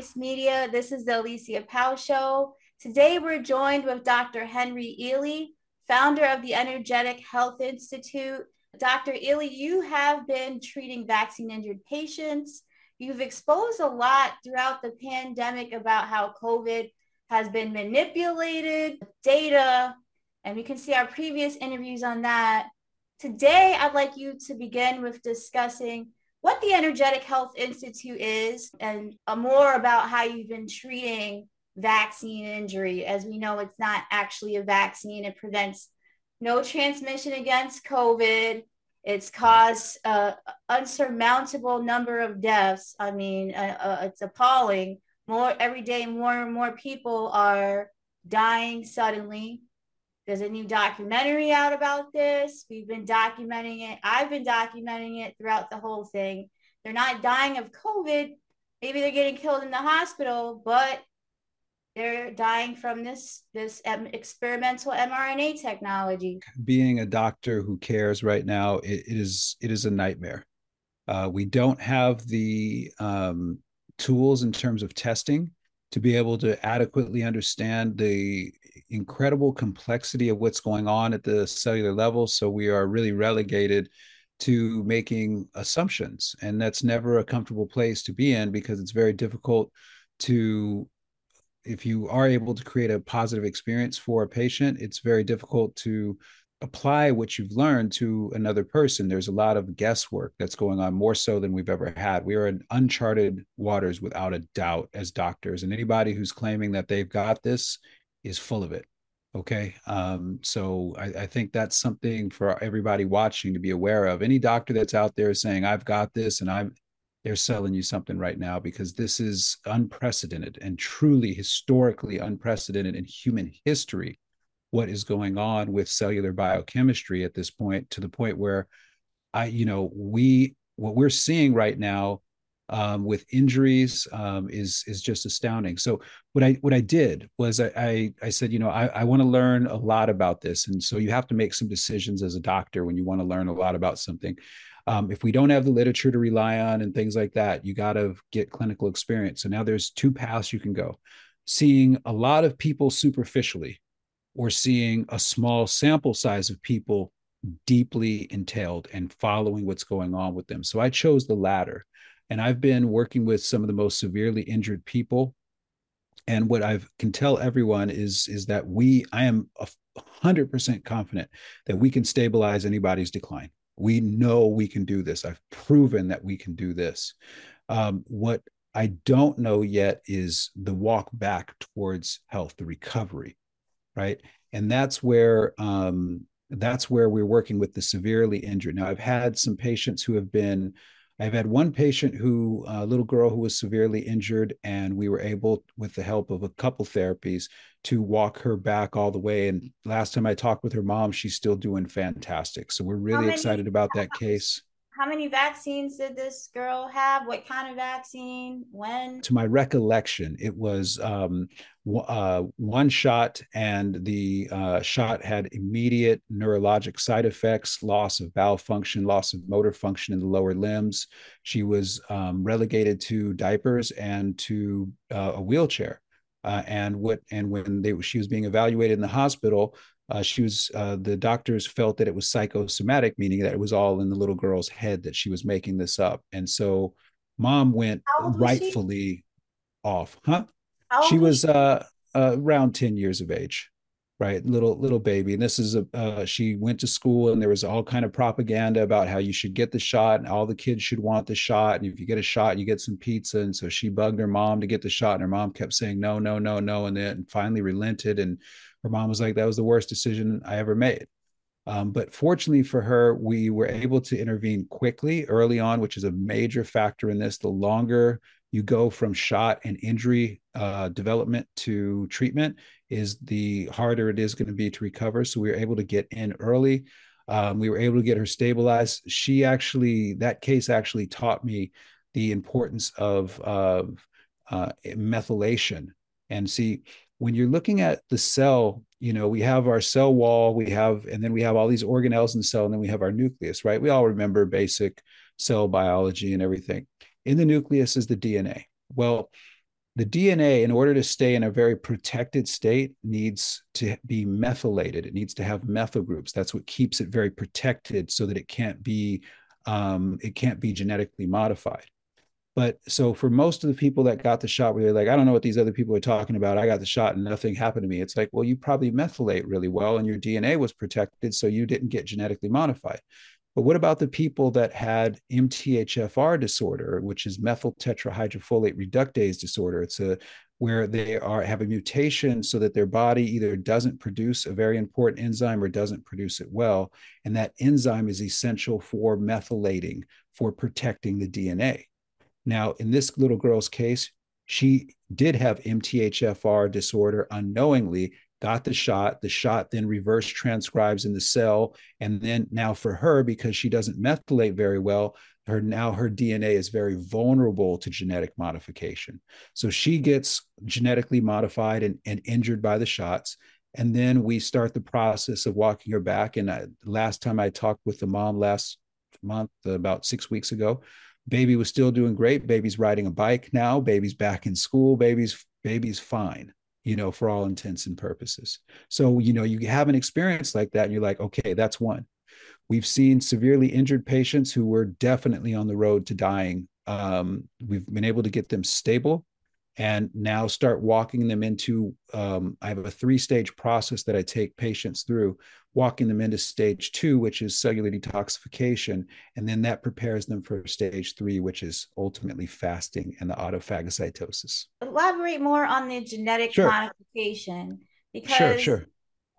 Voice Media. This is the Alicia Powe Show. Today we're joined with Dr. Henry Ealy, founder of the Energetic Health Institute. Dr. Ealy, you have been treating vaccine injured patients. You've exposed a lot throughout the pandemic about how COVID has been manipulated, data, and we can see our previous interviews on that. Today, I'd like you to begin with discussing what the Energetic Health Institute is and uh, more about how you've been treating vaccine injury. As we know, it's not actually a vaccine, it prevents no transmission against COVID. It's caused an unsurmountable number of deaths. I mean, uh, uh, it's appalling. More every day, more and more people are dying suddenly. There's a new documentary out about this. We've been documenting it. I've been documenting it throughout the whole thing. They're not dying of COVID. Maybe they're getting killed in the hospital, but they're dying from this this experimental mRNA technology. Being a doctor who cares right now, it, it is it is a nightmare. Uh, we don't have the um, tools in terms of testing to be able to adequately understand the incredible complexity of what's going on at the cellular level. So we are really relegated to making assumptions, and that's never a comfortable place to be in because it's very difficult to if you are able to create a positive experience for a patient, it's very difficult to apply what you've learned to another person. There's a lot of guesswork that's going on more so than we've ever had. We are in uncharted waters without a doubt as doctors. And anybody who's claiming that they've got this is full of it. Okay. Um, so I, I think that's something for everybody watching to be aware of. Any doctor that's out there saying, I've got this and I'm they're selling you something right now because this is unprecedented and truly historically unprecedented in human history what is going on with cellular biochemistry at this point to the point where i you know we what we're seeing right now um, with injuries um, is is just astounding. So what I what I did was I I, I said you know I, I want to learn a lot about this, and so you have to make some decisions as a doctor when you want to learn a lot about something. Um, if we don't have the literature to rely on and things like that, you got to get clinical experience. So now there's two paths you can go seeing a lot of people superficially or seeing a small sample size of people deeply entailed and following what's going on with them. So I chose the latter. And I've been working with some of the most severely injured people. And what I can tell everyone is, is that we, I am a hundred percent confident that we can stabilize anybody's decline we know we can do this. I've proven that we can do this. Um, what I don't know yet is the walk back towards health, the recovery, right? And that's where um, that's where we're working with the severely injured. Now, I've had some patients who have been I've had one patient who, a little girl who was severely injured, and we were able, with the help of a couple therapies, to walk her back all the way. And last time I talked with her mom, she's still doing fantastic. So we're really excited about that case how many vaccines did this girl have? What kind of vaccine? When? To my recollection, it was um, uh, one shot, and the uh, shot had immediate neurologic side effects, loss of bowel function, loss of motor function in the lower limbs. She was um, relegated to diapers and to uh, a wheelchair. Uh, and what and when they she was being evaluated in the hospital, uh, she was uh, the doctors felt that it was psychosomatic, meaning that it was all in the little girl's head that she was making this up, and so mom went rightfully off, huh? she was uh, uh, around ten years of age, right? Little little baby, and this is a uh, she went to school, and there was all kind of propaganda about how you should get the shot, and all the kids should want the shot, and if you get a shot, you get some pizza, and so she bugged her mom to get the shot, and her mom kept saying no, no, no, no, and then finally relented and her mom was like, that was the worst decision I ever made. Um, but fortunately for her, we were able to intervene quickly early on, which is a major factor in this. The longer you go from shot and injury uh, development to treatment, is the harder it is going to be to recover. So we were able to get in early. Um, we were able to get her stabilized. She actually, that case actually taught me the importance of, of uh, methylation. And see, when you're looking at the cell, you know, we have our cell wall, we have, and then we have all these organelles in the cell, and then we have our nucleus, right? We all remember basic cell biology and everything. In the nucleus is the DNA. Well, the DNA, in order to stay in a very protected state, needs to be methylated. It needs to have methyl groups. That's what keeps it very protected, so that it can't be um, it can't be genetically modified. But so for most of the people that got the shot, where they're like, I don't know what these other people are talking about. I got the shot and nothing happened to me. It's like, well, you probably methylate really well, and your DNA was protected, so you didn't get genetically modified. But what about the people that had MTHFR disorder, which is methyl tetrahydrofolate reductase disorder? It's a where they are have a mutation so that their body either doesn't produce a very important enzyme or doesn't produce it well, and that enzyme is essential for methylating, for protecting the DNA. Now, in this little girl's case, she did have MTHFR disorder unknowingly got the shot. The shot then reverse transcribes in the cell. And then now for her, because she doesn't methylate very well, her now her DNA is very vulnerable to genetic modification. So she gets genetically modified and, and injured by the shots. And then we start the process of walking her back. And I, last time I talked with the mom last month, about six weeks ago, baby was still doing great. Baby's riding a bike now. Baby's back in school. Baby's baby's fine you know, for all intents and purposes. So, you know, you have an experience like that and you're like, okay, that's one. We've seen severely injured patients who were definitely on the road to dying. Um, we've been able to get them stable and now start walking them into um, i have a three stage process that i take patients through walking them into stage two which is cellular detoxification and then that prepares them for stage three which is ultimately fasting and the autophagocytosis elaborate more on the genetic sure. modification because sure sure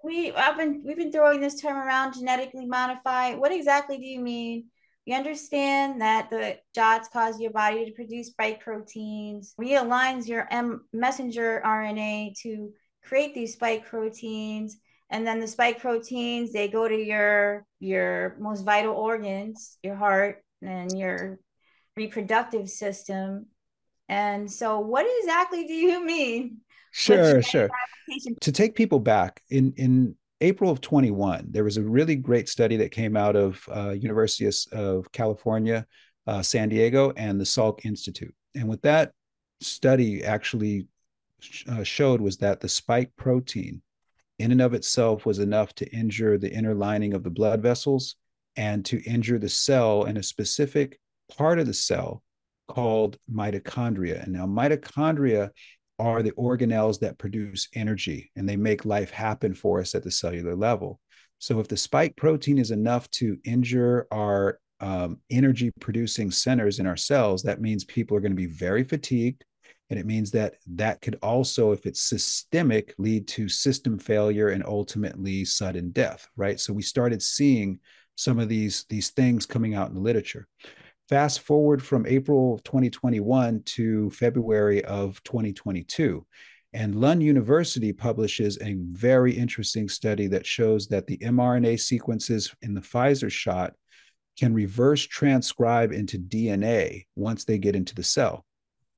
we i've been we've been throwing this term around genetically modified what exactly do you mean we understand that the JOTs cause your body to produce spike proteins, realigns your M- messenger RNA to create these spike proteins. And then the spike proteins, they go to your your most vital organs, your heart and your reproductive system. And so what exactly do you mean? Sure, sure. To take people back in in April of 21, there was a really great study that came out of uh, University of California, uh, San Diego, and the Salk Institute. And what that study actually uh, showed was that the spike protein, in and of itself, was enough to injure the inner lining of the blood vessels and to injure the cell in a specific part of the cell called mitochondria. And now, mitochondria are the organelles that produce energy and they make life happen for us at the cellular level. So, if the spike protein is enough to injure our um, energy producing centers in our cells, that means people are going to be very fatigued. And it means that that could also, if it's systemic, lead to system failure and ultimately sudden death, right? So we started seeing some of these, these things coming out in the literature. Fast forward from April of 2021 to February of 2022. And Lund University publishes a very interesting study that shows that the mRNA sequences in the Pfizer shot can reverse transcribe into DNA once they get into the cell.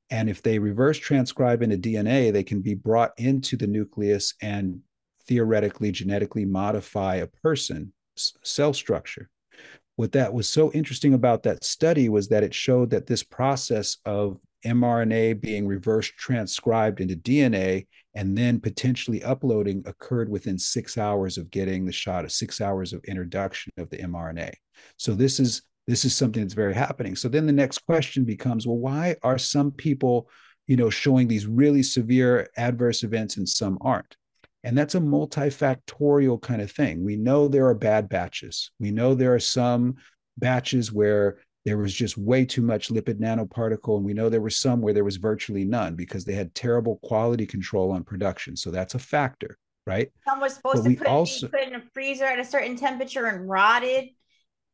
And if they reverse transcribe into DNA, they can be brought into the nucleus and theoretically genetically modify a person's cell structure what that was so interesting about that study was that it showed that this process of mRNA being reverse transcribed into DNA and then potentially uploading occurred within six hours of getting the shot of six hours of introduction of the mRNA. So this is this is something that's very happening. So then the next question becomes, well, why are some people, you know, showing these really severe adverse events and some aren't? And that's a multifactorial kind of thing. We know there are bad batches. We know there are some batches where there was just way too much lipid nanoparticle. And we know there were some where there was virtually none because they had terrible quality control on production. So that's a factor, right? Some was supposed but to put, also, put in a freezer at a certain temperature and rotted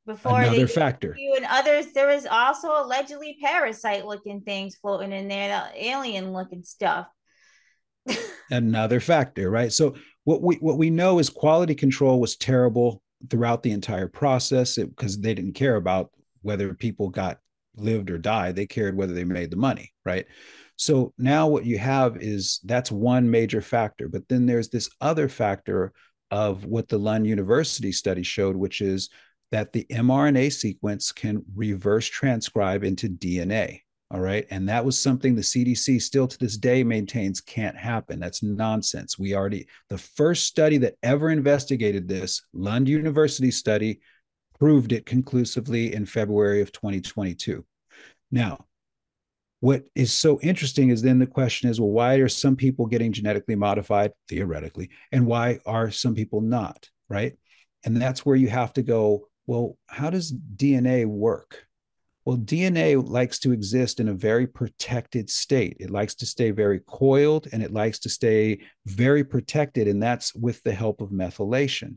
before another factor. You and others, there was also allegedly parasite looking things floating in there, alien looking stuff. another factor, right? So what we what we know is quality control was terrible throughout the entire process because they didn't care about whether people got lived or died. They cared whether they made the money, right? So now what you have is that's one major factor, but then there's this other factor of what the Lund University study showed, which is that the mRNA sequence can reverse transcribe into DNA. All right. And that was something the CDC still to this day maintains can't happen. That's nonsense. We already, the first study that ever investigated this, Lund University study, proved it conclusively in February of 2022. Now, what is so interesting is then the question is well, why are some people getting genetically modified theoretically, and why are some people not? Right. And that's where you have to go, well, how does DNA work? Well, DNA likes to exist in a very protected state. It likes to stay very coiled and it likes to stay very protected, and that's with the help of methylation.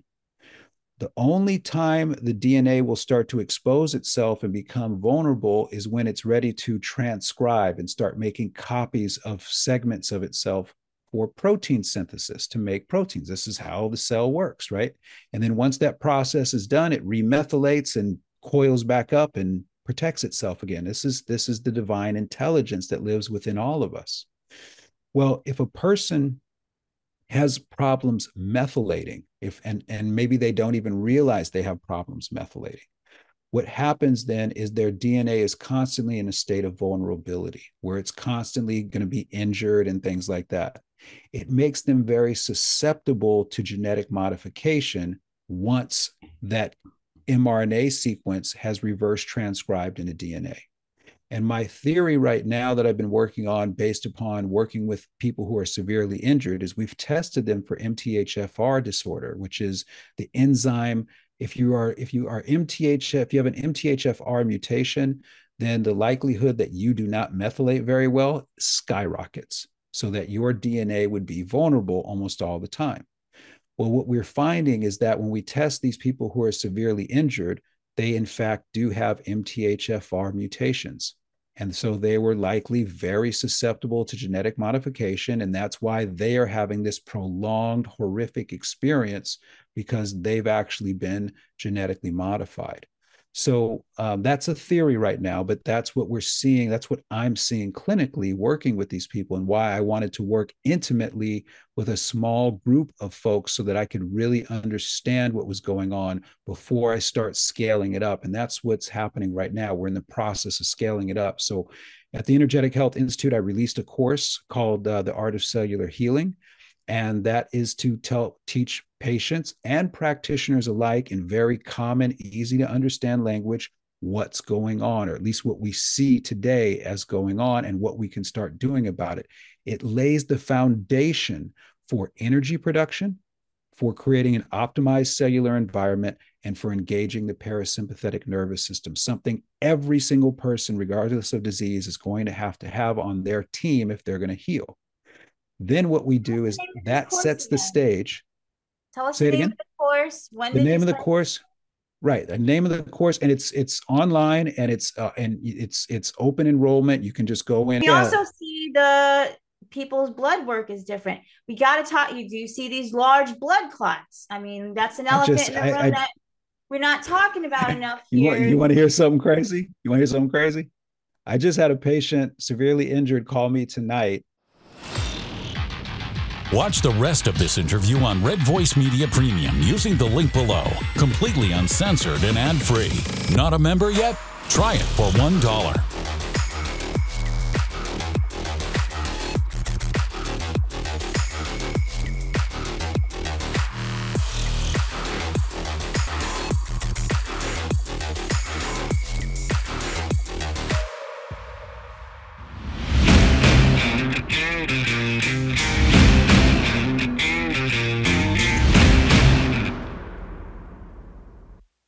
The only time the DNA will start to expose itself and become vulnerable is when it's ready to transcribe and start making copies of segments of itself for protein synthesis to make proteins. This is how the cell works, right? And then once that process is done, it remethylates and coils back up and protects itself again. This is this is the divine intelligence that lives within all of us. Well, if a person has problems methylating, if and and maybe they don't even realize they have problems methylating, what happens then is their DNA is constantly in a state of vulnerability where it's constantly going to be injured and things like that. It makes them very susceptible to genetic modification once that mRNA sequence has reverse transcribed into DNA. And my theory right now that I've been working on, based upon working with people who are severely injured, is we've tested them for MTHFR disorder, which is the enzyme. If you are if you are MTHF, if you have an MTHFR mutation, then the likelihood that you do not methylate very well skyrockets, so that your DNA would be vulnerable almost all the time. Well, what we're finding is that when we test these people who are severely injured, they in fact do have MTHFR mutations. And so they were likely very susceptible to genetic modification. And that's why they are having this prolonged, horrific experience because they've actually been genetically modified. So um, that's a theory right now, but that's what we're seeing. That's what I'm seeing clinically working with these people, and why I wanted to work intimately with a small group of folks so that I could really understand what was going on before I start scaling it up. And that's what's happening right now. We're in the process of scaling it up. So at the Energetic Health Institute, I released a course called uh, The Art of Cellular Healing and that is to tell teach patients and practitioners alike in very common easy to understand language what's going on or at least what we see today as going on and what we can start doing about it. It lays the foundation for energy production for creating an optimized cellular environment and for engaging the parasympathetic nervous system something every single person regardless of disease is going to have to have on their team if they're going to heal then what we do is that sets the stage. Tell us Say the name again. of the course. When the name of the course. Right, the name of the course, and it's it's online and it's uh, and it's it's open enrollment. You can just go in. We also see the people's blood work is different. We got to talk. You do you see these large blood clots. I mean, that's an elephant just, in the room I, I, that we're not talking about enough. You want, you want to hear something crazy? You want to hear something crazy? I just had a patient severely injured call me tonight Watch the rest of this interview on Red Voice Media Premium using the link below. Completely uncensored and ad free. Not a member yet? Try it for $1.